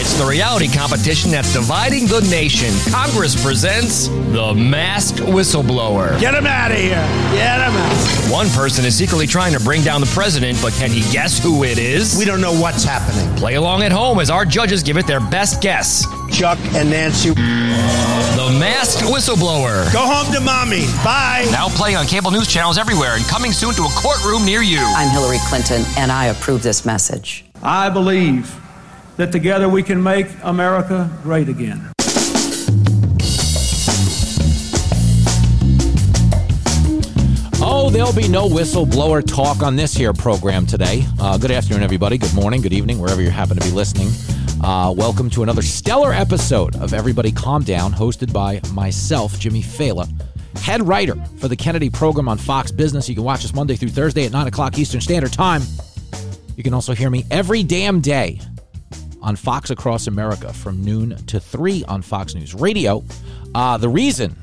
It's the reality competition that's dividing the nation. Congress presents The Masked Whistleblower. Get him out of here. Get him out. One person is secretly trying to bring down the president, but can he guess who it is? We don't know what's happening. Play along at home as our judges give it their best guess. Chuck and Nancy. The Masked Whistleblower. Go home to mommy. Bye. Now playing on cable news channels everywhere and coming soon to a courtroom near you. I'm Hillary Clinton, and I approve this message. I believe that together we can make America great again. Oh, there'll be no whistleblower talk on this here program today. Uh, good afternoon, everybody. Good morning, good evening, wherever you happen to be listening. Uh, welcome to another stellar episode of Everybody Calm Down, hosted by myself, Jimmy Failla, head writer for the Kennedy program on Fox Business. You can watch us Monday through Thursday at 9 o'clock Eastern Standard Time. You can also hear me every damn day on Fox Across America from noon to 3 on Fox News Radio. Uh, the reason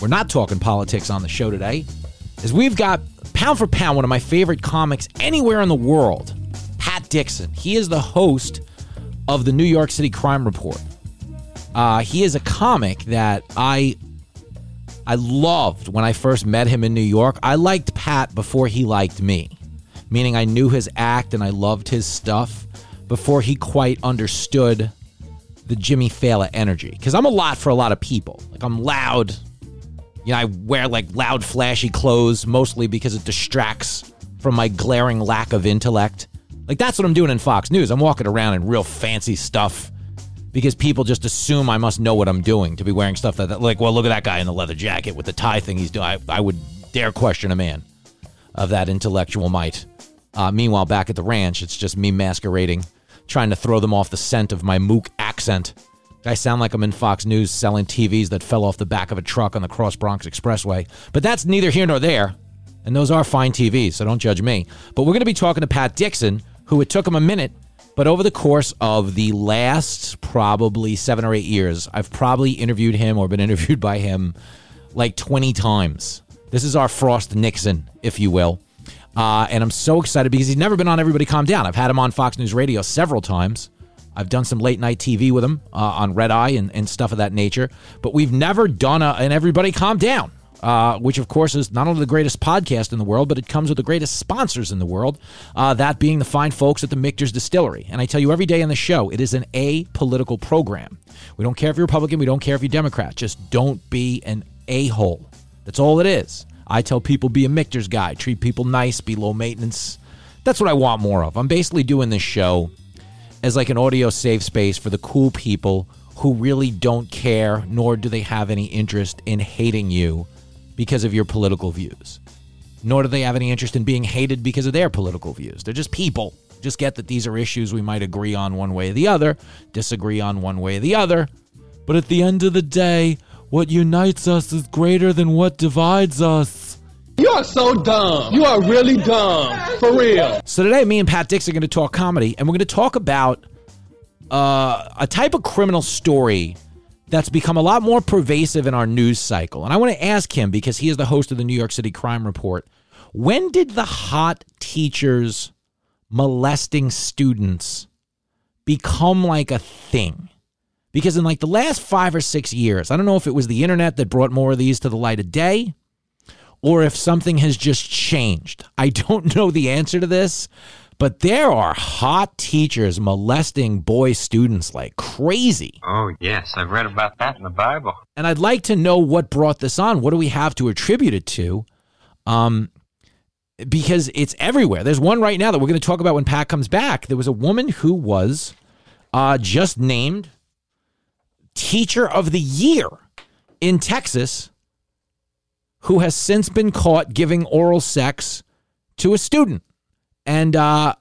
we're not talking politics on the show today is we've got pound for pound one of my favorite comics anywhere in the world, Pat Dixon. He is the host of the New York City Crime Report. Uh, he is a comic that I I loved when I first met him in New York. I liked Pat before he liked me, meaning I knew his act and I loved his stuff before he quite understood the Jimmy Failla energy. Because I'm a lot for a lot of people. Like I'm loud. You know, I wear like loud, flashy clothes mostly because it distracts from my glaring lack of intellect. Like that's what I'm doing in Fox News. I'm walking around in real fancy stuff because people just assume I must know what I'm doing to be wearing stuff that, that like, well, look at that guy in the leather jacket with the tie thing he's doing. I, I would dare question a man of that intellectual might. Uh, meanwhile, back at the ranch, it's just me masquerading, trying to throw them off the scent of my mook accent. I sound like I'm in Fox News selling TVs that fell off the back of a truck on the Cross Bronx Expressway. But that's neither here nor there. And those are fine TVs, so don't judge me. But we're going to be talking to Pat Dixon, who it took him a minute, but over the course of the last probably seven or eight years, I've probably interviewed him or been interviewed by him like 20 times. This is our Frost Nixon, if you will. Uh, and I'm so excited because he's never been on Everybody Calm Down. I've had him on Fox News Radio several times. I've done some late night TV with him uh, on Red Eye and, and stuff of that nature, but we've never done a, an Everybody Calm Down. Uh, which of course is not only the greatest podcast in the world, but it comes with the greatest sponsors in the world. Uh, that being the fine folks at the Michter's Distillery. And I tell you every day on the show, it is an apolitical program. We don't care if you're Republican, we don't care if you're Democrat. Just don't be an a hole. That's all it is. I tell people be a Michter's guy, treat people nice, be low maintenance. That's what I want more of. I'm basically doing this show as like an audio safe space for the cool people who really don't care, nor do they have any interest in hating you because of your political views. Nor do they have any interest in being hated because of their political views. They're just people. Just get that these are issues we might agree on one way or the other, disagree on one way or the other. But at the end of the day, what unites us is greater than what divides us. You are so dumb. You are really dumb. For real. So today, me and Pat Dix are going to talk comedy, and we're going to talk about uh, a type of criminal story that's become a lot more pervasive in our news cycle. And I want to ask him, because he is the host of the New York City Crime Report, when did the hot teachers molesting students become like a thing? Because in like the last five or six years, I don't know if it was the internet that brought more of these to the light of day or if something has just changed. I don't know the answer to this, but there are hot teachers molesting boy students like crazy. Oh, yes, I've read about that in the Bible. And I'd like to know what brought this on. What do we have to attribute it to? Um, because it's everywhere. There's one right now that we're going to talk about when Pat comes back. There was a woman who was uh, just named Teacher of the Year in Texas who has since been caught giving oral sex to a student. And uh,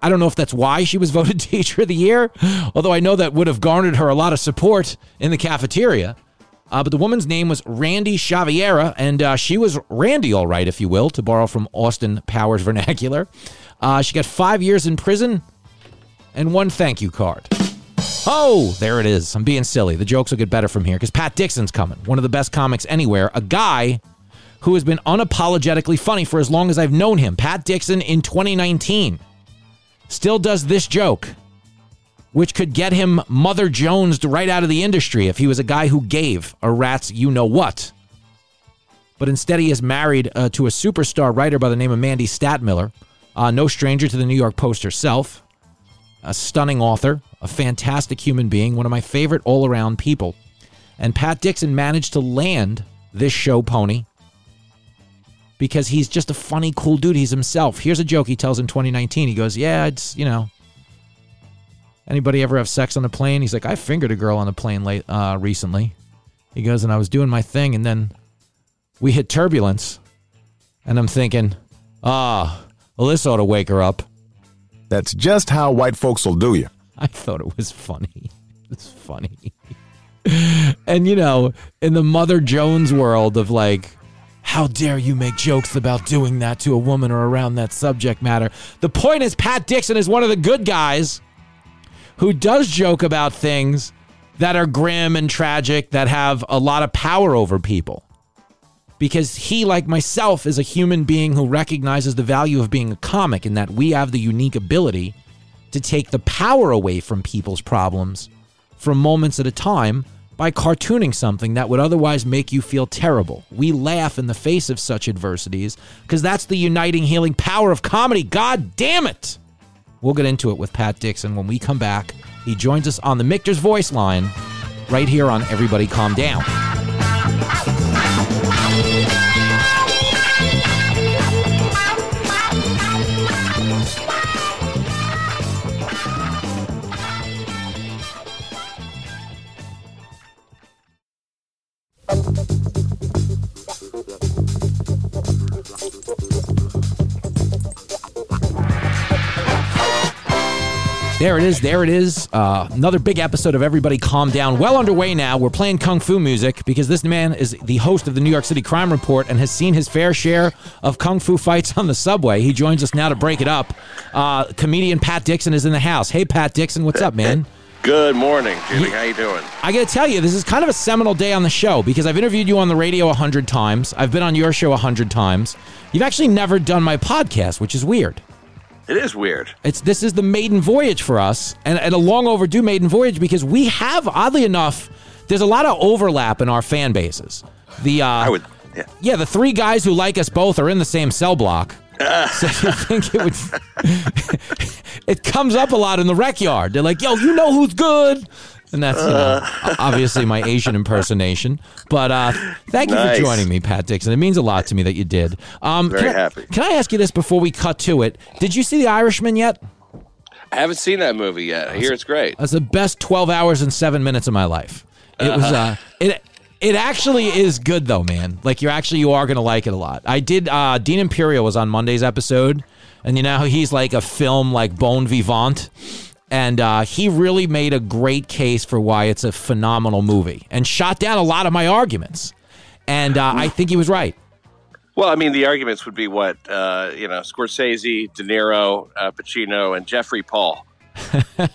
I don't know if that's why she was voted Teacher of the Year, although I know that would have garnered her a lot of support in the cafeteria. Uh, but the woman's name was Randy Xaviera, and uh, she was Randy, all right, if you will, to borrow from Austin Powers vernacular. Uh, she got five years in prison and one thank you card. Oh, there it is. I'm being silly. The jokes will get better from here because Pat Dixon's coming, one of the best comics anywhere, a guy who has been unapologetically funny for as long as I've known him. Pat Dixon in 2019 still does this joke which could get him Mother Jones right out of the industry if he was a guy who gave a rat's you know what. But instead, he is married uh, to a superstar writer by the name of Mandy Stadtmiller, uh, no stranger to the New York Post herself, a stunning author, a fantastic human being, one of my favorite all around people. And Pat Dixon managed to land this show pony because he's just a funny, cool dude. He's himself. Here's a joke he tells in 2019. He goes, Yeah, it's, you know, anybody ever have sex on a plane? He's like, I fingered a girl on a plane late, uh, recently. He goes, and I was doing my thing, and then we hit turbulence. And I'm thinking, ah, well, this ought to wake her up. That's just how white folks will do you. I thought it was funny. It's funny. and, you know, in the Mother Jones world of like, how dare you make jokes about doing that to a woman or around that subject matter? The point is, Pat Dixon is one of the good guys who does joke about things that are grim and tragic that have a lot of power over people. Because he, like myself, is a human being who recognizes the value of being a comic and that we have the unique ability to take the power away from people's problems for moments at a time by cartooning something that would otherwise make you feel terrible. We laugh in the face of such adversities because that's the uniting, healing power of comedy. God damn it! We'll get into it with Pat Dixon when we come back. He joins us on the Michter's Voice line right here on Everybody Calm Down. There it is. There it is. Uh, another big episode of Everybody Calm Down. Well underway now. We're playing kung fu music because this man is the host of the New York City Crime Report and has seen his fair share of kung fu fights on the subway. He joins us now to break it up. Uh, comedian Pat Dixon is in the house. Hey, Pat Dixon, what's up, man? Good morning, Jimmy. How you doing? I got to tell you, this is kind of a seminal day on the show because I've interviewed you on the radio a hundred times. I've been on your show a hundred times. You've actually never done my podcast, which is weird. It is weird. It's this is the maiden voyage for us, and, and a long overdue maiden voyage because we have, oddly enough, there's a lot of overlap in our fan bases. The uh, I would, yeah. yeah, the three guys who like us both are in the same cell block. so you think it would? it comes up a lot in the rec yard. They're like, "Yo, you know who's good?" And that's you know, obviously my Asian impersonation. But uh, thank you Nice. for joining me, Pat Dixon. It means a lot to me that you did. Um, Very can I- happy. Can I ask you this before we cut to it? Did you see The Irishman yet? I haven't seen that movie yet. I hear it's great. That's the best 12 hours and seven minutes of my life. It was, uh, it, it actually is good though, man. Like you're actually, you are going to like it a lot. I did, uh, Dean Imperial was on Monday's episode and you know he's like a film like Bone Vivant. And uh, he really made a great case for why it's a phenomenal movie and shot down a lot of my arguments. And uh, I think he was right. Well, I mean, the arguments would be what uh, you know: Scorsese, De Niro, uh, Pacino, and Jeffrey Paul. Had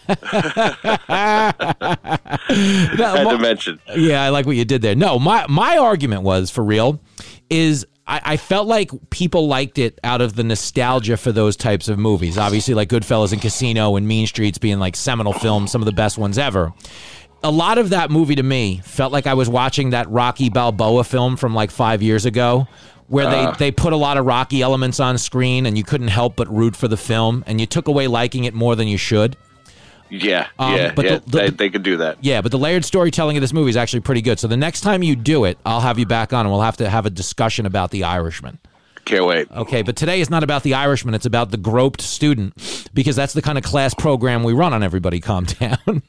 to mention. Yeah, I like what you did there. No, my my argument was for real is I, I felt like people liked it out of the nostalgia for those types of movies. Obviously, like Goodfellas and Casino and Mean Streets being like seminal films, some of the best ones ever. A lot of that movie to me felt like I was watching that Rocky Balboa film from like five years ago, where they, uh. they put a lot of Rocky elements on screen and you couldn't help but root for the film, and you took away liking it more than you should. Yeah, Um, yeah, but yeah. the- the- they, they could do that. Yeah, but the layered storytelling of this movie is actually pretty good. So the next time you do it, I'll have you back on and we'll have to have a discussion about The Irishman. Can't wait. Okay, but today is not about The Irishman, it's about the groped student because that's the kind of class program we run on Everybody Calm Down.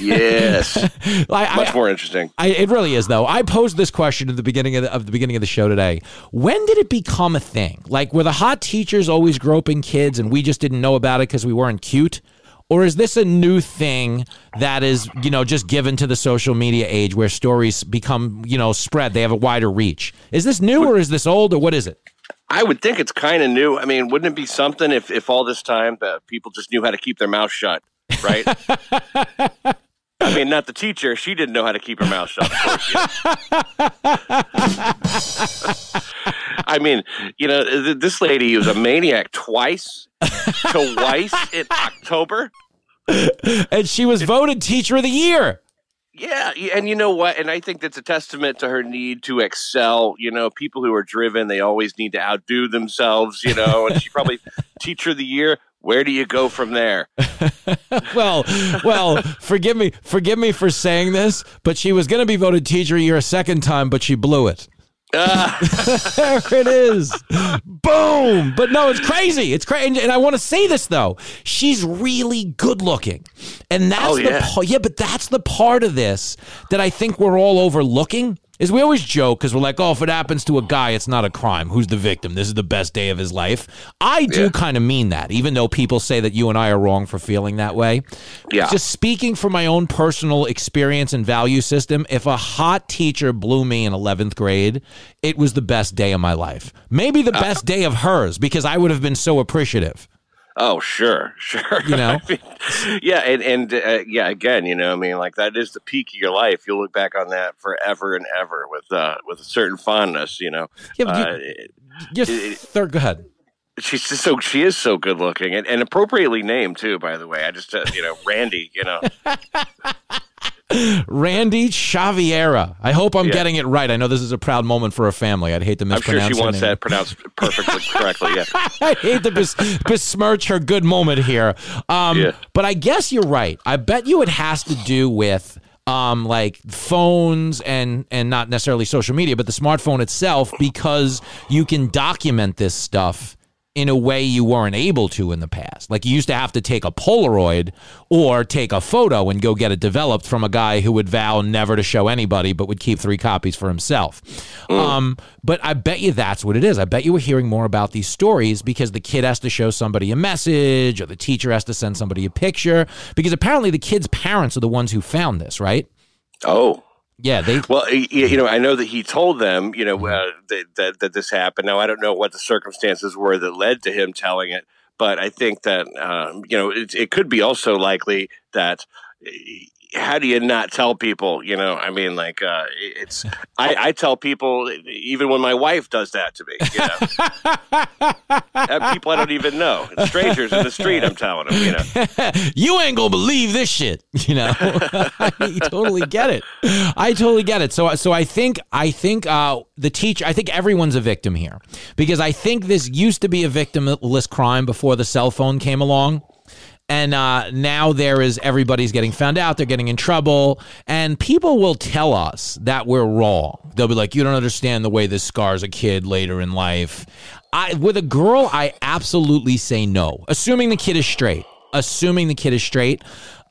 Yes, I, much I, more interesting. I, it really is, though. I posed this question at the beginning of the, of the beginning of the show today. When did it become a thing? Like, were the hot teachers always groping kids, and we just didn't know about it because we weren't cute? Or is this a new thing that is, you know, just given to the social media age where stories become, you know, spread? They have a wider reach. Is this new or is this old or what is it? I would think it's kind of new. I mean, wouldn't it be something if, if all this time that people just knew how to keep their mouth shut, right? I mean, not the teacher. She didn't know how to keep her mouth shut. Of course, yeah. I mean, you know, th- this lady was a maniac twice, twice in October. and she was voted teacher of the year. Yeah, and you know what? And I think that's a testament to her need to excel. You know, people who are driven, they always need to outdo themselves. You know, and she probably teacher of the year. Where do you go from there? well, well, forgive me, forgive me for saying this, but she was going to be voted teacher year a second time, but she blew it. Ah. there it is. Boom. But no, it's crazy. It's crazy. And, and I want to say this though. She's really good looking. And that's Oh, the yeah. pa- yeah, but that's the part of this that I think we're all overlooking. Is we always joke because we're like, oh, if it happens to a guy, it's not a crime. Who's the victim? This is the best day of his life. I do Yeah. kind of mean that, even though people say that you and I are wrong for feeling that way. Yeah. Just speaking from my own personal experience and value system, if a hot teacher blew me in 11th grade, it was the best day of my life. Maybe the uh, best day of hers because I would have been so appreciative. Oh, sure, sure. You know? I mean, yeah, and and uh, yeah, again, you know, I mean, like that is the peak of your life. You'll look back on that forever and ever with uh, with a certain fondness. You know, Yeah, you- uh, It- third, go ahead. she's just so she is so good looking and, and appropriately named too. By the way, I just uh, you know Randy. You know, Randy Xaviera. I hope I'm Yeah. getting it right. I know this is a proud moment for a family. I'd hate to I'm mispronounce sure she wants name. that pronounced perfectly correctly. Yeah. I hate to bes- besmirch her good moment here. Um, Yeah. But I guess you're right. I bet you it has to do with um, like phones and and not necessarily social media, but the smartphone itself, because you can document this stuff in a way you weren't able to in the past. Like you used to have to take a Polaroid or take a photo and go get it developed from a guy who would vow never to show anybody but would keep three copies for himself. Um, but I bet you that's what it is. I bet you we're hearing more about these stories because the kid has to show somebody a message or the teacher has to send somebody a picture because apparently the kid's parents are the ones who found this, right? Oh. Yeah, they Well, you know, I know that he told them, you know, uh, that, that that this happened. Now, I don't know what the circumstances were that led to him telling it, but I think that um, you know, it, it could be also likely that. How do you not tell people? You know, I mean, like uh, it's. I, I tell people even when my wife does that to me. You know, people I don't even know, strangers in the street. I'm telling them. You know, you ain't gonna believe this shit. You know, I totally get it. I totally get it. So, so I think, I think uh, the teacher, I think everyone's a victim here because I think this used to be a victimless crime before the cell phone came along. And uh, now there is everybody's getting found out. They're getting in trouble, and people will tell us that we're wrong. They'll be like, "You don't understand the way this scars a kid later in life." I, with a girl, I absolutely say no, assuming the kid is straight. Assuming the kid is straight,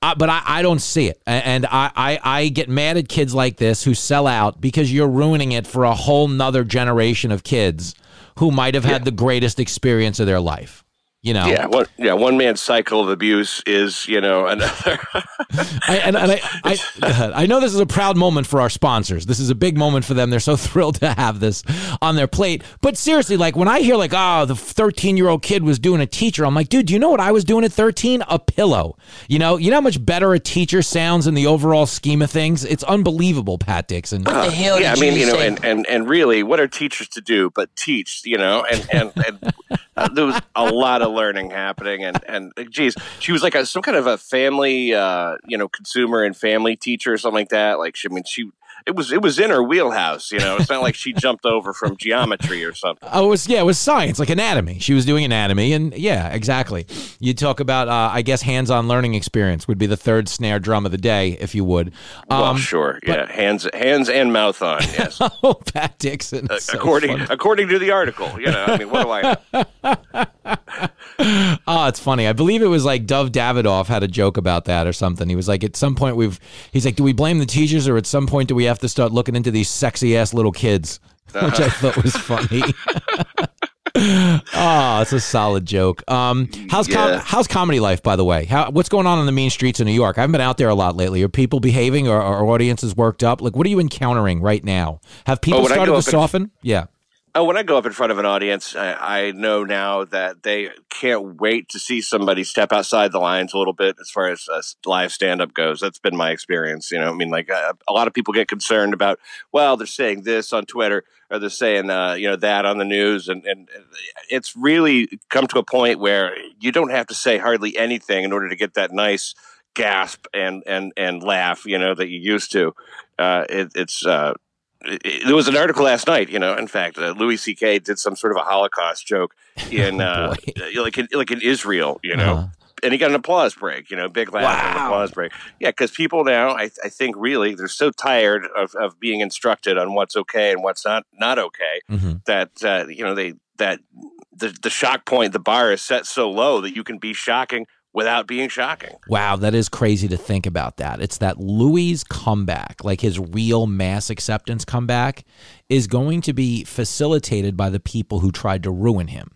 uh, but I, I don't see it, and I, I I get mad at kids like this who sell out because you're ruining it for a whole nother generation of kids who might have had the greatest experience of their life. You know, yeah, one, yeah, one man's cycle of abuse is, you know, another. I, and, and I, I. I know this is a proud moment for our sponsors. This is a big moment for them. They're so thrilled to have this on their plate. But seriously, like when I hear like, oh, the 13 year old kid was doing a teacher, I'm like, dude, do you know what I was doing at 13? A pillow. You know, you know how much better a teacher sounds in the overall scheme of things? It's unbelievable, Pat Dixon. What the hell, yeah, I mean, you know, and, and, and really, what are teachers to do but teach? You know, and and, and uh, there was a lot of learning happening, and and geez, she was like a, some kind of a family, uh, you know, consumer and family teacher or something like that. Like, she, I mean, she. It was it was in her wheelhouse, you know. It's not like she jumped over from geometry or something. Oh, it was yeah, it was science, like anatomy. She was doing anatomy, and yeah, exactly. You talk about, uh, I guess, hands-on learning experience would be the third snare drum of the day, if you would. well, Um, sure, yeah, hands hands and mouth on, yes. Oh, Pat Dixon. Uh, so according funny. according to the article, you know. I mean, what do I? Oh, it's funny. I believe it was like Dov Davidoff had a joke about that or something. He was like, at some point we've, he's like, do we blame the teachers or at some point do we have to start looking into these sexy ass little kids? Which I thought was funny. oh, it's a solid joke. Um, how's com- Yeah. how's comedy life, by the way? How what's going on in the mean streets of New York? I haven't been out there a lot lately. Are people behaving or are audiences worked up? Like, what are you encountering right now? Have people I started to up in- soften? yeah. Oh, when I go up in front of an audience, I, I know now that they can't wait to see somebody step outside the lines a little bit as far as uh, live stand up goes. That's been my experience. You know, I mean, like uh, a lot of people get concerned about, well, they're saying this on Twitter or they're saying, uh, you know, that on the news. And, and it's really come to a point where you don't have to say hardly anything in order to get that nice gasp and, and, and laugh, you know, that you used to. Uh, it, it's, uh, there was an article last night. You know, in fact, uh, Louis C.K. did some sort of a Holocaust joke in, oh, uh, like in, like in Israel. You know. Uh-huh. And he got an applause break, you know, big laugh wow. and applause break. Yeah, because people now, I, I think, really, they're so tired of, of being instructed on what's okay and what's not not okay mm-hmm. that uh, you know they that the the shock point, the bar is set so low that you can be shocking without being shocking. Wow, that is crazy to think about that. It's that Louis' comeback, like his real mass acceptance comeback, is going to be facilitated by the people who tried to ruin him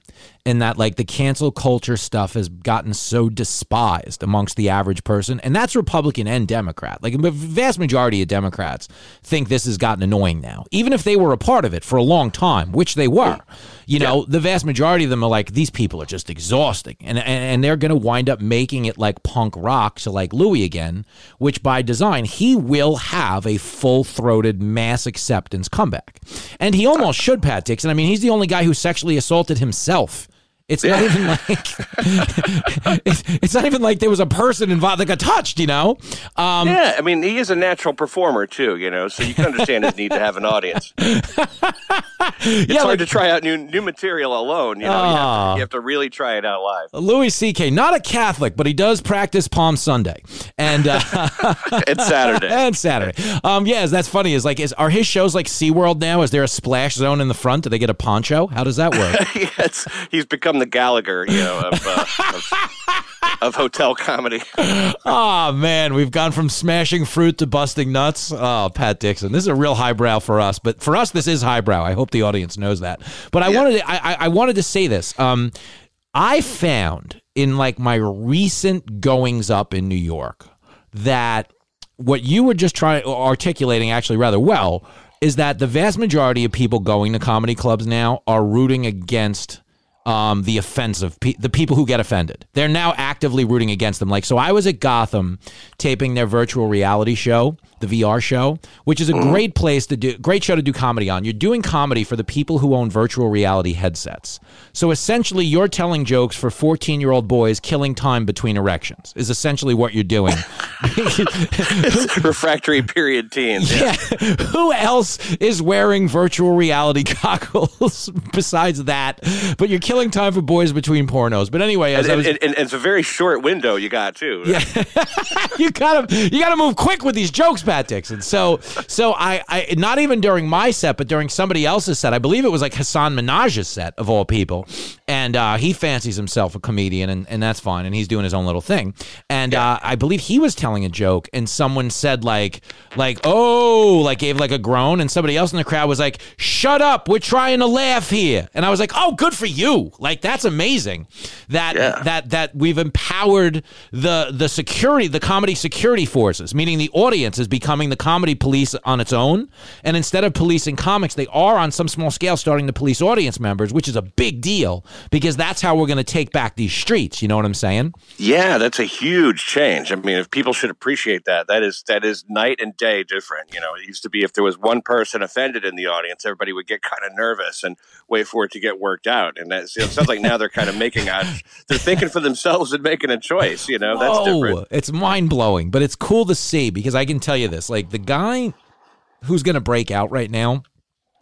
and that like the cancel culture stuff has gotten so despised amongst the average person and that's republican and democrat. Like the vast majority of democrats think this has gotten annoying now even if they were a part of it for a long time which they were. You know yeah. the vast majority of them are like these people are just exhausting and and, and they're going to wind up making it like punk rock to like louis again which by design he will have a full-throated mass acceptance comeback. And he almost should pat dixon. I mean he's the only guy who sexually assaulted himself it's yeah. not even like it's, it's, not even like there was a person involved that got touched, you know. Um, yeah, I mean, he is a natural performer too, you know, so you can understand his need to have an audience. it's yeah, hard like, to try out new new material alone, you know. Uh, you, have to, ah. you, have to, really try it out live. Louis C.K. not a Catholic, but he does practice Palm Sunday and uh, it's Saturday and Saturday. Um, yes, that's funny. Is like, is are his shows like SeaWorld now? Is there a splash zone in the front? Do they get a poncho? How does that work? yes, he's become become the Gallagher, you know, of, uh, of, of, hotel comedy. oh man, we've gone from smashing fruit to busting nuts. Oh, Pat Dixon, this is a real highbrow for us, but for us, this is highbrow. I hope the audience knows that. But I yeah. wanted, to, I, I wanted to say this. Um, I found in like my recent goings up in New York that what you were just trying articulating actually rather well is that the vast majority of people going to comedy clubs now are rooting against um, the offensive, pe- the people who get offended. They're now actively rooting against them. Like, so I was at Gotham taping their virtual reality show, the VR show, which is a mm-hmm. great place to do, great show to do comedy on. You're doing comedy for the people who own virtual reality headsets. So essentially, you're telling jokes for 14 year old boys killing time between erections, is essentially what you're doing. refractory period teens. Yeah. yeah. Who else is wearing virtual reality goggles besides that? But you're killing time for boys between pornos. But anyway, as and, was, and, and, it's a very short window you got too. Yeah, you gotta you gotta move quick with these jokes, Pat Dixon. So so I, I not even during my set, but during somebody else's set. I believe it was like Hasan Minhaj's set of all people, and uh, he fancies himself a comedian, and, and that's fine, and he's doing his own little thing. And yeah. uh, I believe he was telling a joke, and someone said like like oh like gave like a groan, and somebody else in the crowd was like, "Shut up, we're trying to laugh here," and I was like, "Oh, good for you." Like that's amazing that yeah. that that we've empowered the the security, the comedy security forces, meaning the audience is becoming the comedy police on its own. And instead of policing comics, they are on some small scale starting to police audience members, which is a big deal because that's how we're going to take back these streets. You know what I'm saying? Yeah, that's a huge change. I mean, if people should appreciate that, that is that is night and day different. You know, it used to be if there was one person offended in the audience, everybody would get kind of nervous and wait for it to get worked out. And that's it sounds like now they're kind of making a they're thinking for themselves and making a choice. You know, that's Whoa, different. It's mind blowing, but it's cool to see because I can tell you this: like the guy who's going to break out right now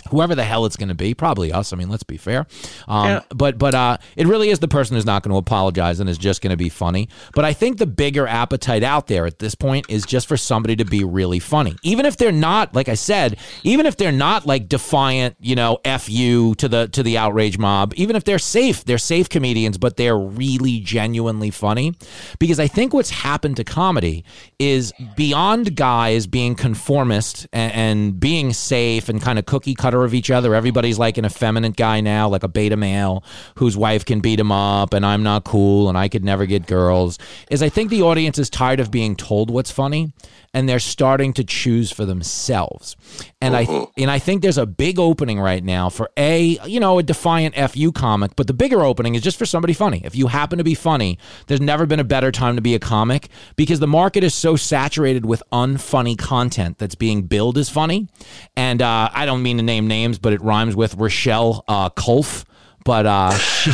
whoever the hell it's going to be, probably us. I mean, let's be fair. Um, yeah. But but uh, it really is the person who's not going to apologize and is just going to be funny. But I think the bigger appetite out there at this point is just for somebody to be really funny, even if they're not, like I said, even if they're not like defiant, you know, f you to the to the outrage mob. Even if they're safe, they're safe comedians, but they're really genuinely funny. Because I think what's happened to comedy is beyond guys being conformist and, and being safe and kind of cookie cutter of each other. Everybody's like an effeminate guy now, like a beta male whose wife can beat him up, and I'm not cool, and I could never get girls. Is I think the audience is tired of being told what's funny, and they're starting to choose for themselves. And I and I think there's a big opening right now for a you know a defiant fu comic, but the bigger opening is just for somebody funny. If you happen to be funny, there's never been a better time to be a comic because the market is so saturated with unfunny content that's being billed as funny. And uh, I don't mean to name names, but it rhymes with Rochelle uh, Kolf. But uh, she,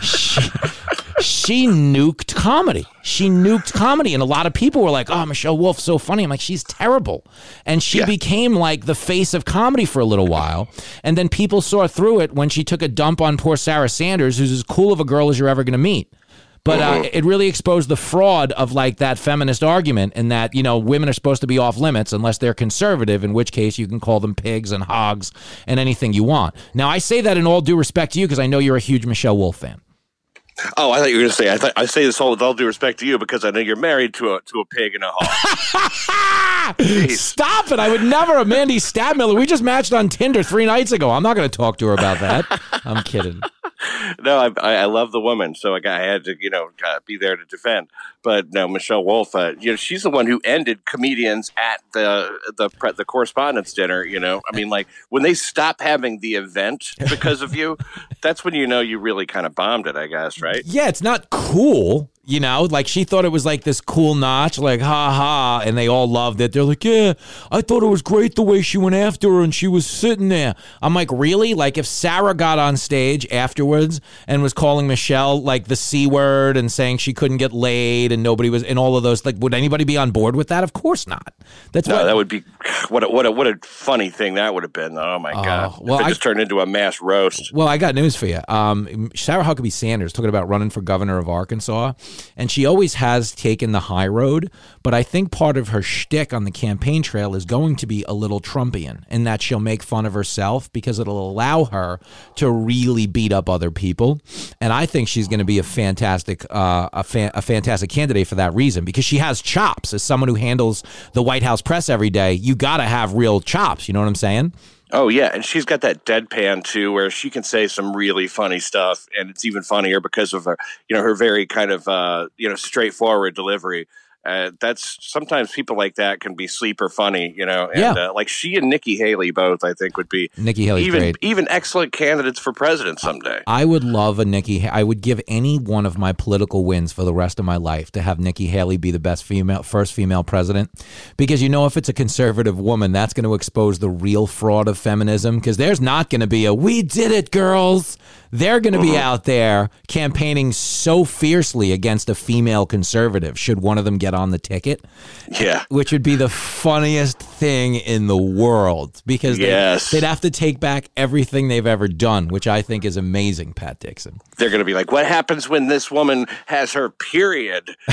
she, she nuked comedy. She nuked comedy. And a lot of people were like, oh, Michelle Wolf's so funny. I'm like, she's terrible. And she Yeah. became like the face of comedy for a little while. And then people saw through it when she took a dump on poor Sarah Sanders, who's as cool of a girl as you're ever going to meet. But uh, it really exposed the fraud of like that feminist argument, and that you know women are supposed to be off limits unless they're conservative, in which case you can call them pigs and hogs and anything you want. Now I say that in all due respect to you because I know you're a huge Michelle Wolf fan. Oh, I thought you were going to say. I thought I say this all with all due respect to you because I know you're married to a to a pig and a hog. Stop it! I would never. Mandy Stadtmiller. We just matched on Tinder three nights ago. I'm not going to talk to her about that. I'm kidding. no, I, I love the woman, so I, got, I had to you know uh, be there to defend. But no, Michelle Wolf, uh, you know, she's the one who ended comedians at the the pre- the correspondence dinner. You know, I mean, like when they stop having the event because of you, that's when you know you really kind of bombed it. I guess, right? Yeah, it's not cool. You know, like she thought it was like this cool notch, like ha ha, and they all loved it. They're like, yeah, I thought it was great the way she went after her and she was sitting there. I'm like, really? Like if Sarah got on stage afterwards and was calling Michelle like the c word and saying she couldn't get laid and nobody was, and all of those, like, would anybody be on board with that? Of course not. That's No, why that would be what a, what a what a funny thing that would have been. Oh my god! well, if it I- just turned into a mass roast. Well, I got news for you. Um, Sarah Huckabee Sanders talking about running for governor of Arkansas, and she always has taken the high road. But I think part of her shtick on the campaign trail is going to be a little Trumpian, in that she'll make fun of herself because it'll allow her to really beat up other people. And I think she's going to be a fantastic, uh, a, a fantastic candidate for that reason because she has chops. As someone who handles the White House press every day, you got to have real chops. You know what I'm saying? Oh yeah, and she's got that deadpan too, where she can say some really funny stuff, and it's even funnier because of her, you know, her very kind of uh, you know straightforward delivery. Uh, that's sometimes people like that can be sleeper funny, you know. And, Yeah. uh, like she and Nikki Haley both, I think, would be Nikki Haley even great. even excellent candidates for president someday. I would love a Nikki. I would give any one of my political wins for the rest of my life to have Nikki Haley be the best female, first female president, because you know if it's a conservative woman, that's going to expose the real fraud of feminism. Because there's not going to be a "We did it, girls." They're going to be mm-hmm. out there campaigning so fiercely against a female conservative. Should one of them get on the ticket, Yeah. which would be the funniest thing in the world, because they- Yes. they'd have to take back everything they've ever done, which I think is amazing, Pat Dixon. They're going to be like, "What happens when this woman has her period?"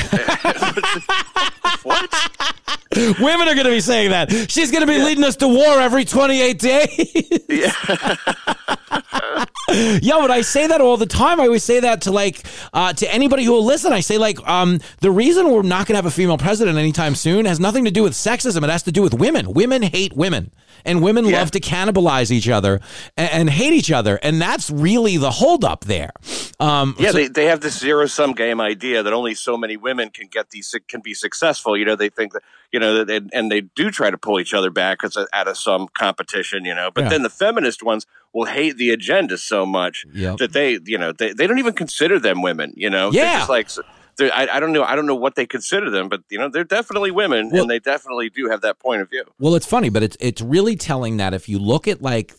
what? Women are going to be saying that. She's going to be leading us to war every 28 days. Yeah. Yo, but I say that all the time. I always say that to like uh, to anybody who will listen. I say like um, the reason we're not going to have a female president anytime soon has nothing to do with sexism. It has to do with women. Women hate women, and women Yeah. love to cannibalize each other and, and hate each other, and that's really the holdup there. Um, Yeah, so- they, they have this zero sum game idea that only so many women can get these can be successful. You know, they think that you know, that and, and they do try to pull each other back a, out of some competition. You know, but Yeah. then the feminist ones will hate the agenda so much Yep. that they you know they, they don't even consider them women. You know, They're Yeah. just like. I, I don't know. I don't know what they consider them, but you know they're definitely women, Well- and they definitely do have that point of view. Well, it's funny, but it's it's really telling that if you look at like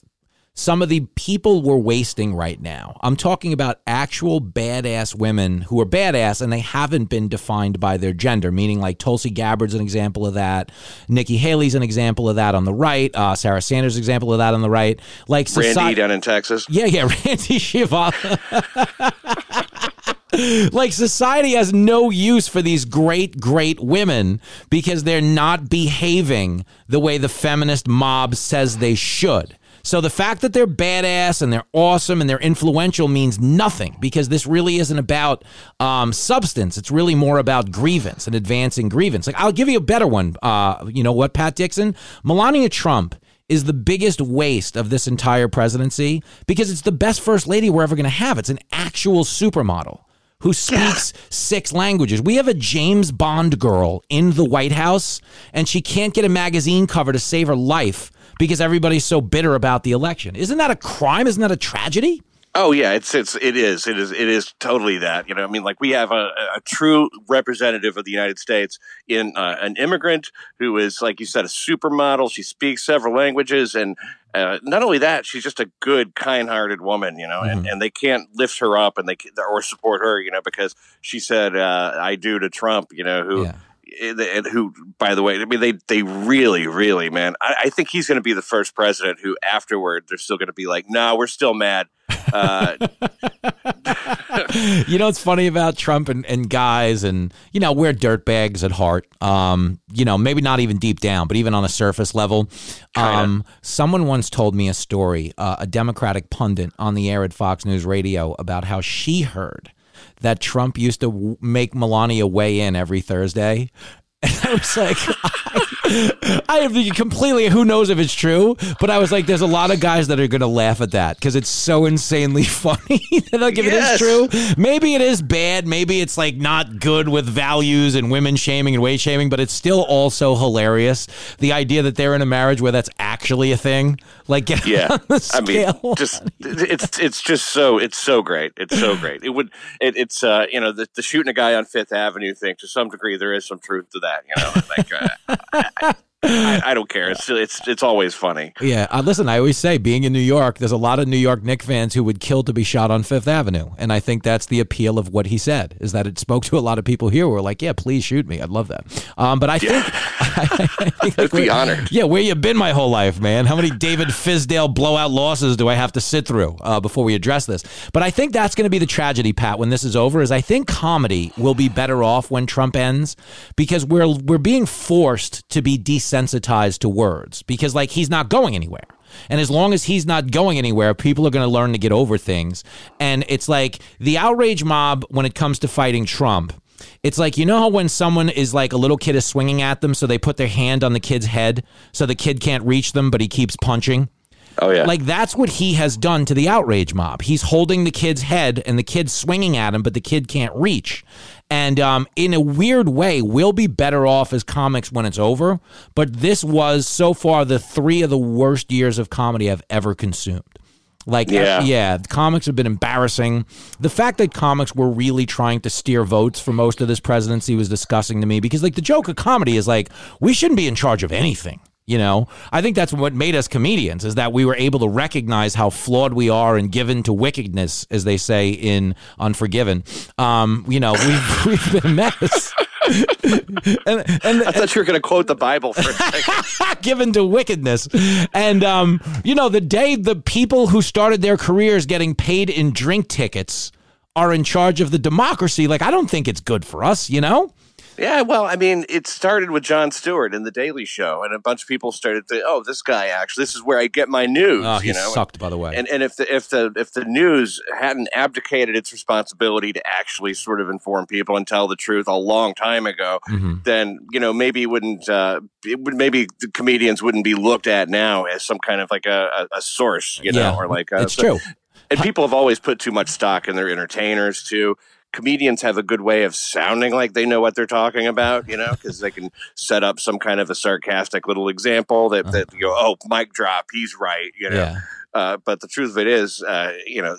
some of the people we're wasting right now, I'm talking about actual badass women who are badass and they haven't been defined by their gender, meaning like Tulsi Gabbard's an example of that, Nikki Haley's an example of that on the right, uh, Sarah Sanders' example of that on the right, like Randy down in Texas. Yeah, yeah, Randy Shiva. like society has no use for these great, great women because they're not behaving the way the feminist mob says they should. So the fact that they're badass and they're awesome and they're influential means nothing because this really isn't about um, substance. It's really more about grievance and advancing grievance. Like I'll give you a better one. Uh, you know what, Pat Dixon, Melania Trump is the biggest waste of this entire presidency because it's the best first lady we're ever going to have. It's an actual supermodel who speaks six languages. We have a James Bond girl in the White House, and she can't get a magazine cover to save her life because everybody's so bitter about the election. Isn't that a crime? Isn't that a tragedy? Oh yeah, it's it's it is it is it is totally that. You know, I mean, like we have a, a true representative of the United States in uh, an immigrant who is, like you said, a supermodel. She speaks several languages, and uh, not only that, she's just a good, kind-hearted woman. You know, mm-hmm. and, and they can't lift her up and they or support her. You know, because she said, uh, "I do" to Trump. You know, who. Yeah and who, by the way, I mean they they really, really, man. I, I think he's going to be the first president who, afterward, they're still going to be like, "No, we're still mad." Uh, you know what's funny about Trump and, and guys, and you know we're dirtbags at heart. Um, you know, maybe not even deep down, but even on a surface level. Um, someone once told me a story, uh, a Democratic pundit on the air at Fox News Radio, about how she heard that Trump used to w- make Melania weigh in every Thursday. And I was like, I, I have completely, who knows if it's true, but I was like, there's a lot of guys that are going to laugh at that because it's so insanely funny that like, if yes. it is true, maybe it is bad. Maybe it's like not good with values and women shaming and weight shaming, but it's still also hilarious. The idea that they're in a marriage where that's actually a thing. Like, yeah, I mean, just it's it's just so it's so great. It's so great. It would it, it's uh you know the, the shooting a guy on Fifth Avenue thing to some degree there is some truth to that. You know, like uh, I, don't care. It's it's it's always funny. Yeah, uh, listen. I always say, being in New York, there's a lot of New York Knicks fans who would kill to be shot on Fifth Avenue, and I think that's the appeal of what he said. Is that it spoke to a lot of people here who were like, "Yeah, please shoot me. I'd love that." Um, but I yeah. think, I, I think like, be honored. Yeah, where you been my whole life, man? How many David Fizdale blowout losses do I have to sit through uh, before we address this? But I think that's going to be the tragedy, Pat. When this is over, is I think comedy will be better off when Trump ends because we're we're being forced to be desensitized to words because like he's not going anywhere. And as long as he's not going anywhere, people are going to learn to get over things. And it's like the outrage mob when it comes to fighting Trump. It's like, you know how when someone is like a little kid is swinging at them, so they put their hand on the kid's head so the kid can't reach them, but he keeps punching? Oh yeah. Like that's what he has done to the outrage mob. He's holding the kid's head and the kid's swinging at him, but the kid can't reach. And um, in a weird way, we'll be better off as comics when it's over. But this was so far the three of the worst years of comedy I've ever consumed. Like, yeah. yeah, comics have been embarrassing. The fact that comics were really trying to steer votes for most of this presidency was disgusting to me because, like, the joke of comedy is like, we shouldn't be in charge of anything. You know, I think that's what made us comedians is that we were able to recognize how flawed we are and given to wickedness, as they say in Unforgiven. Um, you know, we've, we've been a mess. and, and, I thought you were going to quote the Bible for a second. given to wickedness. And, um, you know, the day the people who started their careers getting paid in drink tickets are in charge of the democracy, like, I don't think it's good for us, you know? Yeah, well, I mean, it started with Jon Stewart in the Daily Show, and a bunch of people started to, oh, this guy actually, this is where I get my news. Oh, he you know? sucked, by the way. And and if the if the if the news hadn't abdicated its responsibility to actually sort of inform people and tell the truth a long time ago, mm-hmm. then you know maybe wouldn't uh, it would maybe the comedians wouldn't be looked at now as some kind of like a, a, a source, you know, yeah, or like a, it's so, true. And people have always put too much stock in their entertainers too comedians have a good way of sounding like they know what they're talking about, you know, because they can set up some kind of a sarcastic little example that, uh-huh. that you go, oh, mic drop, he's right, you know. Yeah. Uh, but the truth of it is, uh, you know,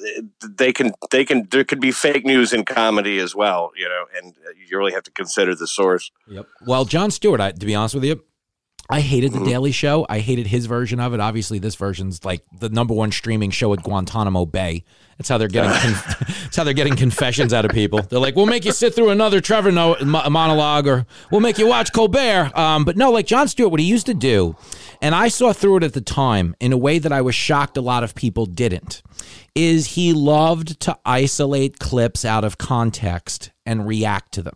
they can, they can, there could be fake news in comedy as well, you know, and you really have to consider the source. Yep. Well, Jon Stewart, I, to be honest with you, I hated the mm-hmm. Daily Show. I hated his version of it. Obviously, this version's like the number one streaming show at Guantanamo Bay. That's how they're getting. Con- that's how they're getting confessions out of people. They're like, "We'll make you sit through another Trevor no- monologue, or we'll make you watch Colbert." Um, but no, like Jon Stewart, what he used to do, and I saw through it at the time in a way that I was shocked a lot of people didn't. Is he loved to isolate clips out of context and react to them.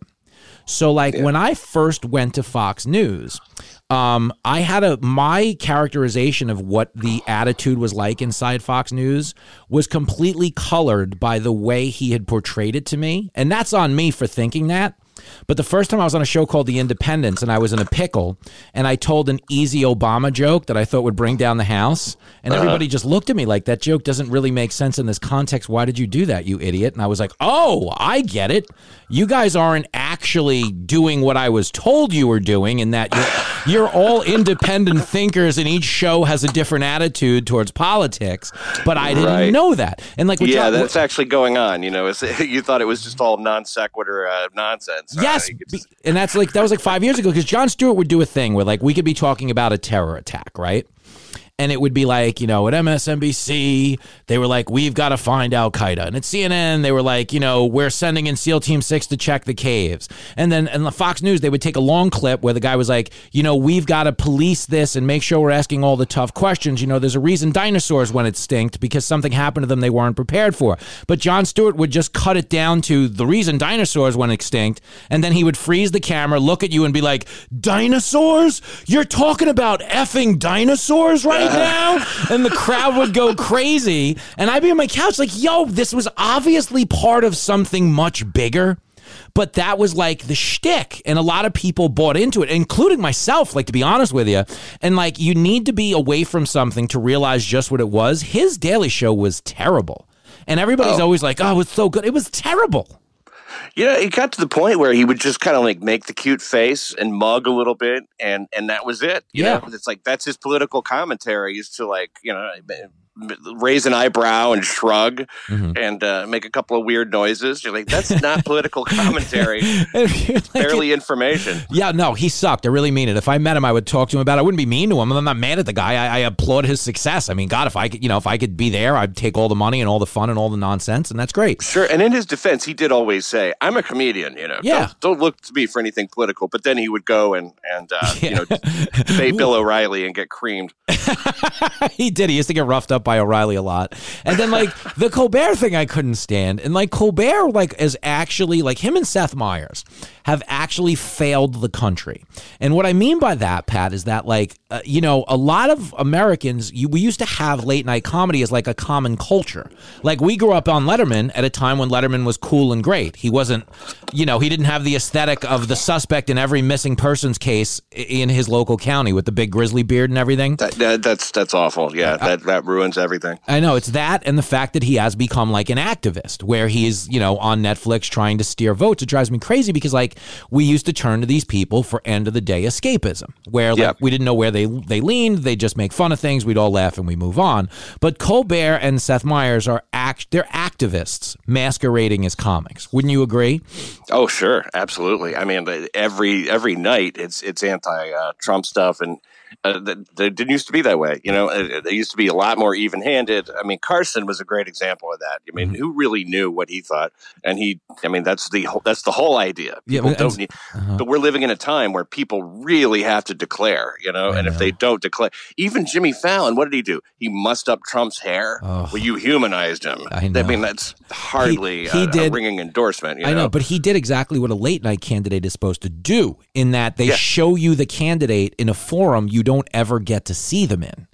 So, like yeah. when I first went to Fox News, um, I had a my characterization of what the attitude was like inside Fox News was completely colored by the way he had portrayed it to me, and that's on me for thinking that. But the first time I was on a show called The Independents and I was in a pickle and I told an easy Obama joke that I thought would bring down the house. And Uh-huh. everybody just looked at me like, that joke doesn't really make sense in this context. Why did you do that, you idiot? And I was like, oh, I get it. You guys aren't actually doing what I was told you were doing, in that you're, you're all independent thinkers and each show has a different attitude towards politics. But I didn't Right. know that. And like, what yeah, John- that's actually going on. You know, you thought it was just all non sequitur uh, nonsense. Uh, Yes, be- and that's like that was like five years ago because Jon Stewart would do a thing where like we could be talking about a terror attack, right? And it would be like, you know, at MSNBC, they were like, we've got to find Al Qaeda. And at CNN, they were like, you know, we're sending in SEAL Team 6 to check the caves. And then in the Fox News, they would take a long clip where the guy was like, you know, we've got to police this and make sure we're asking all the tough questions. You know, there's a reason dinosaurs went extinct because something happened to them they weren't prepared for. But Jon Stewart would just cut it down to the reason dinosaurs went extinct. And then he would freeze the camera, look at you, and be like, dinosaurs? You're talking about effing dinosaurs right now? And the crowd would go crazy. And I'd be on my couch like, yo, this was obviously part of something much bigger. But that was like the shtick, and a lot of people bought into it, including myself. Like to be honest with you, and like you need to be away from something to realize just what it was. His Daily Show was terrible, and everybody's oh. always like, "Oh, it was so good." It was terrible. You know, it got to the point where he would just kind of like make the cute face and mug a little bit, and and that was it. You Yeah. know? it's like that's his political commentary is to like you know raise an eyebrow and shrug Mm-hmm. and uh, make a couple of weird noises. You're like, that's not political commentary, like- barely information. Yeah, no, he sucked. I really mean it. If I met him, I would talk to him about it. I wouldn't be mean to him. I'm not mad at the guy. I, I applaud his success. I mean, God, if I could, you know, if I could be there, I'd take all the money and all the fun and all the nonsense, and that's great. Sure, and in his defense, he did always say, "I'm a comedian." You know, Yeah. don't, don't look to me for anything political. But then he would go and and uh, you know debate Bill O'Reilly and get creamed. he did. He used to get roughed up by O'Reilly a lot. And then like the Colbert thing I couldn't stand. And like Colbert like is actually like him and Seth Meyers have actually failed the country. And what I mean by that, Pat, is that like uh, you know, a lot of Americans you, we used to have late night comedy as like a common culture. Like we grew up on Letterman at a time when Letterman was cool and great. He wasn't, you know, he didn't have the aesthetic of the suspect in every missing persons case in his local county with the big grizzly beard and everything. That, that, that's that's awful. Yeah, that that ruins everything. I know it's that and the fact that he has become like an activist where he's, you know, on Netflix trying to steer votes. It drives me crazy because like we used to turn to these people for end of the day escapism where like Yeah. we didn't know where they they leaned, they just make fun of things, we'd all laugh and we move on. But Colbert and Seth Meyers are act they're activists masquerading as comics. Wouldn't you agree? Oh, sure, absolutely. I mean, every every night it's it's anti uh, Trump stuff, and uh, th- th- it didn't used to be that way. You know, it, it used to be a lot more even handed. I mean, Carson was a great example of that. I mean, Mm-hmm. who really knew what he thought? And he, I mean, that's the whole, that's the whole idea. Yeah, People but- don't need, but we're living in a time where people really have to declare. You know, and if they don't declare, even Jimmy Fallon, what did he do? He mussed up Trump's hair. Oh. well, you humanized him. I know. mean, that's hardly he a, did- a ringing endorsement. You I know, but he did exactly what a late night candidate is supposed to do in that they Yeah. show you the candidate in a forum you don't ever get to see them in.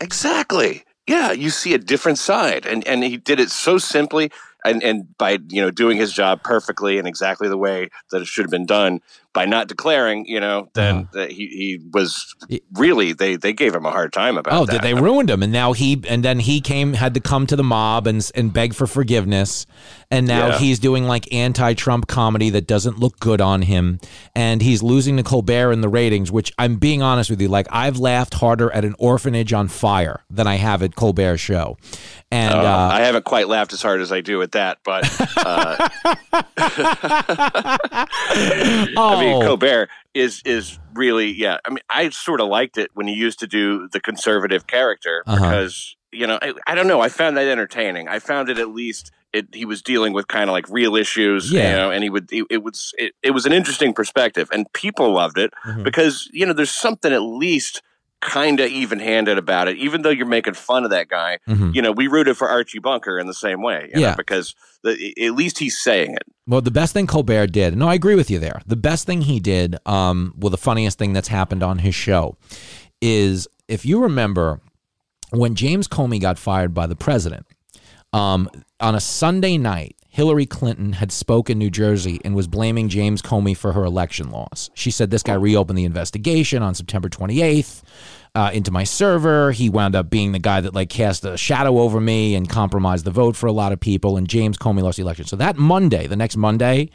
Exactly. Yeah, you see a different side, and and he did it so simply, and and by you know doing his job perfectly and exactly the way that it should have been done. By not declaring, you know, then that he he was really they they gave him a hard time about it. Oh, that. did they ruined him? And now he and then he came had to come to the mob and and beg for forgiveness. And now Yeah. he's doing like anti-Trump comedy that doesn't look good on him. And he's losing to Colbert in the ratings. Which I'm being honest with you, like I've laughed harder at an orphanage on fire than I have at Colbert's show. And Uh, uh, I haven't quite laughed as hard as I do at that, but uh, I mean, Oh. Colbert is is really yeah. I mean, I sort of liked it when he used to do the conservative character Uh-huh. because you know I, I don't know. I found that entertaining. I found it at least. It, he was dealing with kind of like real issues, Yeah. you know, and he would. It, it was. It, it was an interesting perspective, and people loved it Mhm. because you know there's something at least kind of even handed about it. Even though you're making fun of that guy, mhm. you know, we rooted for Archie Bunker in the same way, you know, Yeah. because the, at least he's saying it. Well, the best thing Colbert did, no, I agree with you there. The best thing he did, um, well, the funniest thing that's happened on his show is if you remember when James Comey got fired by the president, um, on a Sunday night, Hillary Clinton had spoke in New Jersey and was blaming James Comey for her election loss. She said this guy reopened the investigation on September 28th uh, into my server. He wound up being the guy that like cast a shadow over me and compromised the vote for a lot of people. And James Comey lost the election. So that Monday, the next Monday,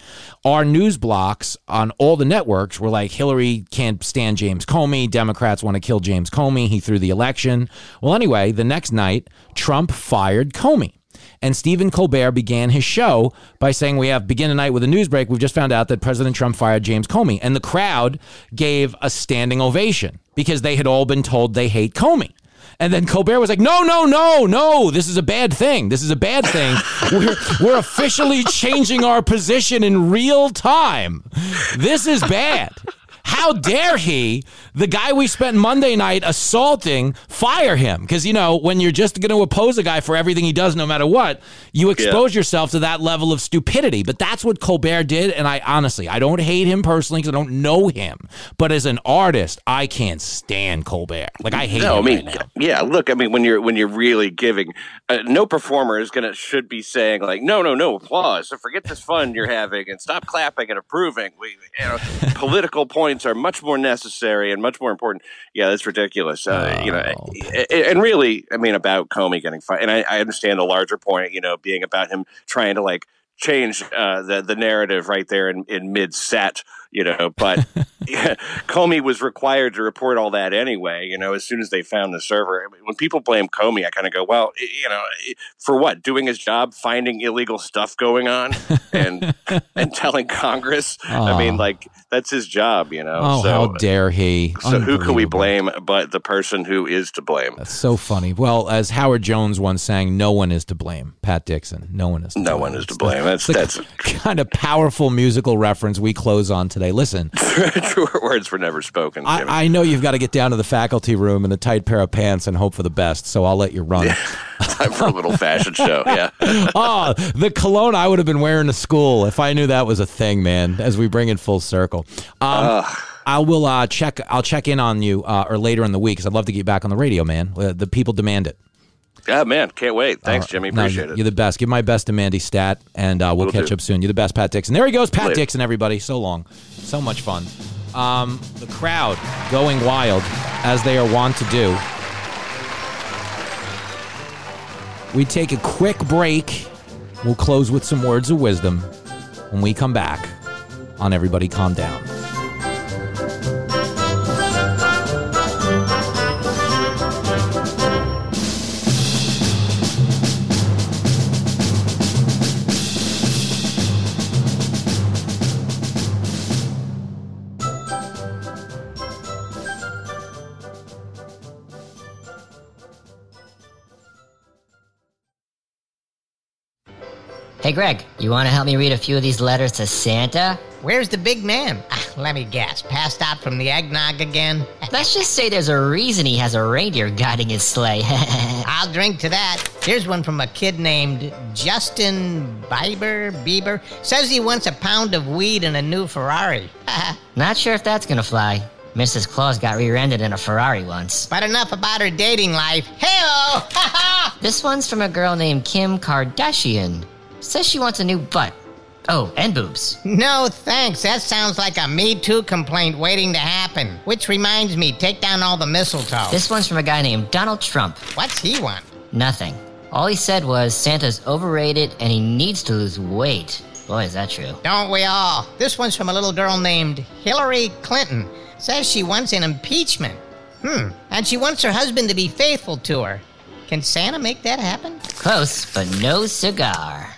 our news blocks on all the networks were like Hillary can't stand James Comey. Democrats want to kill James Comey. He threw the election. Well, anyway, the next night, Trump fired Comey. And Stephen Colbert began his show by saying, We have begin tonight with a news break. We've just found out that President Trump fired James Comey. And the crowd gave a standing ovation because they had all been told they hate Comey. And then Colbert was like, no, no, no, no, this is a bad thing. This is a bad thing. We're, we're officially changing our position in real time. This is bad. How dare he, the guy we spent Monday night assaulting, fire him? Because, you know, when you're just going to oppose a guy for everything he does, no matter what, you expose yeah. yourself to that level of stupidity. But that's what Colbert did. And I honestly, I don't hate him personally because I don't know him. But as an artist, I can't stand Colbert. Like, I hate no, him. I mean, right yeah, look, I mean, when you're when you're really giving, uh, no performer is going to, should be saying, like, no, no, no, applause. So forget this fun you're having and stop clapping and approving. We, you know, political points are much more necessary and much more important. Yeah, that's ridiculous. Uh, oh. You know, and really, I mean, about Comey getting fired, and I, I understand the larger point. You know, being about him trying to like change uh, the the narrative right there in, in mid set, you know. But yeah, Comey was required to report all that anyway. You know, as soon as they found the server. When people blame Comey, I kind of go, well, you know, for what? Doing his job, finding illegal stuff going on, and and telling Congress. I mean, like that's his job, you know. Oh, so, how dare he! So who can we blame but the person who is to blame? That's so funny. Well, as Howard Jones once sang, "No one is to blame." Pat Dixon, no one is. To no blame. one is to blame. That's that's kind of powerful musical reference we close on today. Listen, truer words were never spoken. I, I, know you've got to get down to the faculty room in a tight pair of pants and hope for the best. So I'll let you run. Yeah. Time for a little fashion show. Yeah. oh, the cologne I would have been wearing to school if I knew that was a thing, man. As we bring it full circle. Um, I will uh, check. I'll check in on you uh, or later in the week because I'd love to get you back on the radio, man. Uh, the people demand it. Yeah, man, can't wait. Thanks, Jimmy. Appreciate no, it. You're the best. Give my best to Mandy Stat, and uh, we'll, we'll catch do. up soon. You're the best, Pat Dixon. There he goes, Pat Later. Dixon. Everybody, so long, so much fun. Um, the crowd going wild as they are wont to do. We take a quick break. We'll close with some words of wisdom when we come back on Everybody Calm Down. Hey, Greg, you want to help me read a few of these letters to Santa? Where's the big man? Ah, let me guess. Passed out from the eggnog again? Let's just say there's a reason he has a reindeer guiding his sleigh. I'll drink to that. Here's one from a kid named Justin Bieber. Bieber says he wants a pound of weed and a new Ferrari. Not sure if that's gonna fly. Mrs. Claus got rear-ended in a Ferrari once. But enough about her dating life. Hey-oh! this one's from a girl named Kim Kardashian. Says she wants a new butt. Oh, and boobs. No, thanks. That sounds like a Me Too complaint waiting to happen. Which reminds me, take down all the mistletoe. This one's from a guy named Donald Trump. What's he want? Nothing. All he said was Santa's overrated and he needs to lose weight. Boy, is that true. Don't we all? This one's from a little girl named Hillary Clinton. Says she wants an impeachment. Hmm. And she wants her husband to be faithful to her. Can Santa make that happen? Close, but no cigar.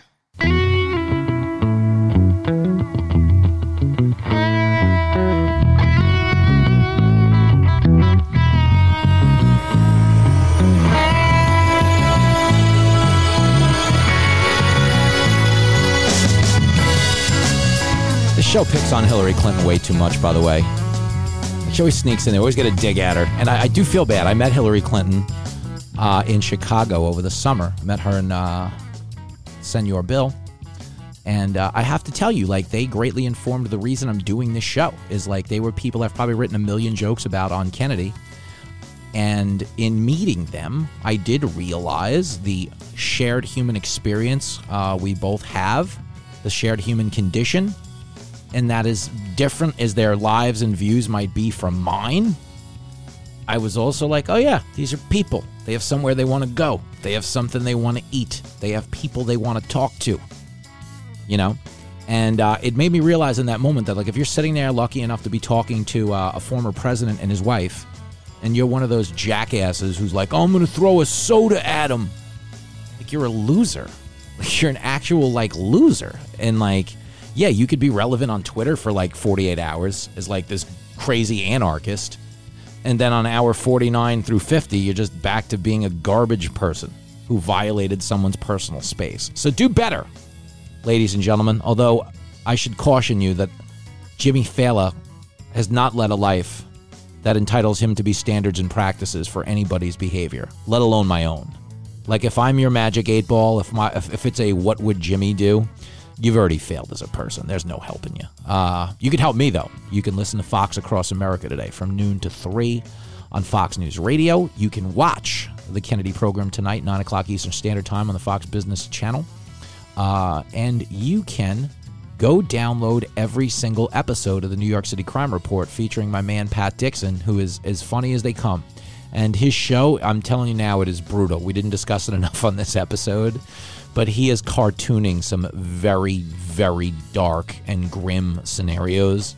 Show picks on Hillary Clinton way too much, by the way. She always sneaks in there, always got to dig at her. And I, I, do feel bad. I met Hillary Clinton uh, in Chicago over the summer. Met her in uh, Senor Bill. And uh, I have to tell you, like, they greatly informed the reason I'm doing this show. Is like they were people I've probably written a million jokes about on Kennedy. And in meeting them, I did realize the shared human experience uh, we both have, the shared human condition, and that is different as their lives and views might be from mine. I was also like, oh yeah, these are people. They have somewhere they want to go. They have something they want to eat. They have people they want to talk to. You know? And uh, it made me realize in that moment that, like, if you're sitting there lucky enough to be talking to uh, a former president and his wife, and you're one of those jackasses who's like, oh, I'm going to throw a soda at him, like, you're a loser. Like, you're an actual, like, loser. And, like, yeah, you could be relevant on Twitter for like 48 hours as like this crazy anarchist. And then on hour 49 through 50, you're just back to being a garbage person who violated someone's personal space. So do better, ladies and gentlemen. Although I should caution you that Jimmy Fallon has not led a life that entitles him to be standards and practices for anybody's behavior, let alone my own. Like if I'm your magic eight ball, if my if, if it's a what would Jimmy do, you've already failed as a person. There's no helping you. Uh, you can help me, though. You can listen to Fox Across America today from noon to 3 on Fox News Radio. You can watch the Kennedy program tonight, 9 o'clock Eastern Standard Time on the Fox Business Channel. Uh, and you can go download every single episode of the New York City Crime Report featuring my man Pat Dixon, who is as funny as they come. And his show, I'm telling you now, it is brutal. We didn't discuss it enough on this episode but he is cartooning some very, very dark and grim scenarios.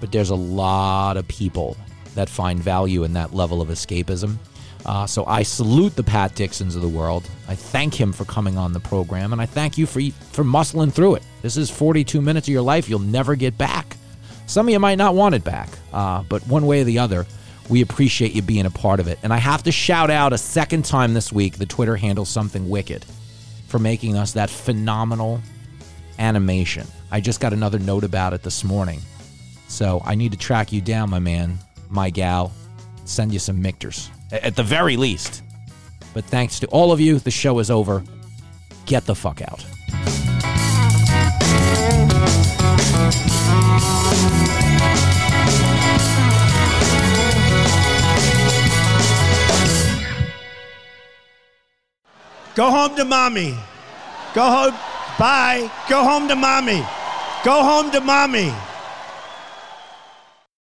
But there's a lot of people that find value in that level of escapism. Uh, so I salute the Pat Dixons of the world. I thank him for coming on the program, and I thank you for for muscling through it. This is 42 minutes of your life you'll never get back. Some of you might not want it back, uh, but one way or the other, we appreciate you being a part of it. And I have to shout out a second time this week the Twitter handle something wicked for making us that phenomenal animation. I just got another note about it this morning. So I need to track you down, my man, my gal, send you some mictors at the very least. But thanks to all of you, the show is over. Get the fuck out. Go home to mommy. Go home. Bye. Go home to mommy. Go home to mommy.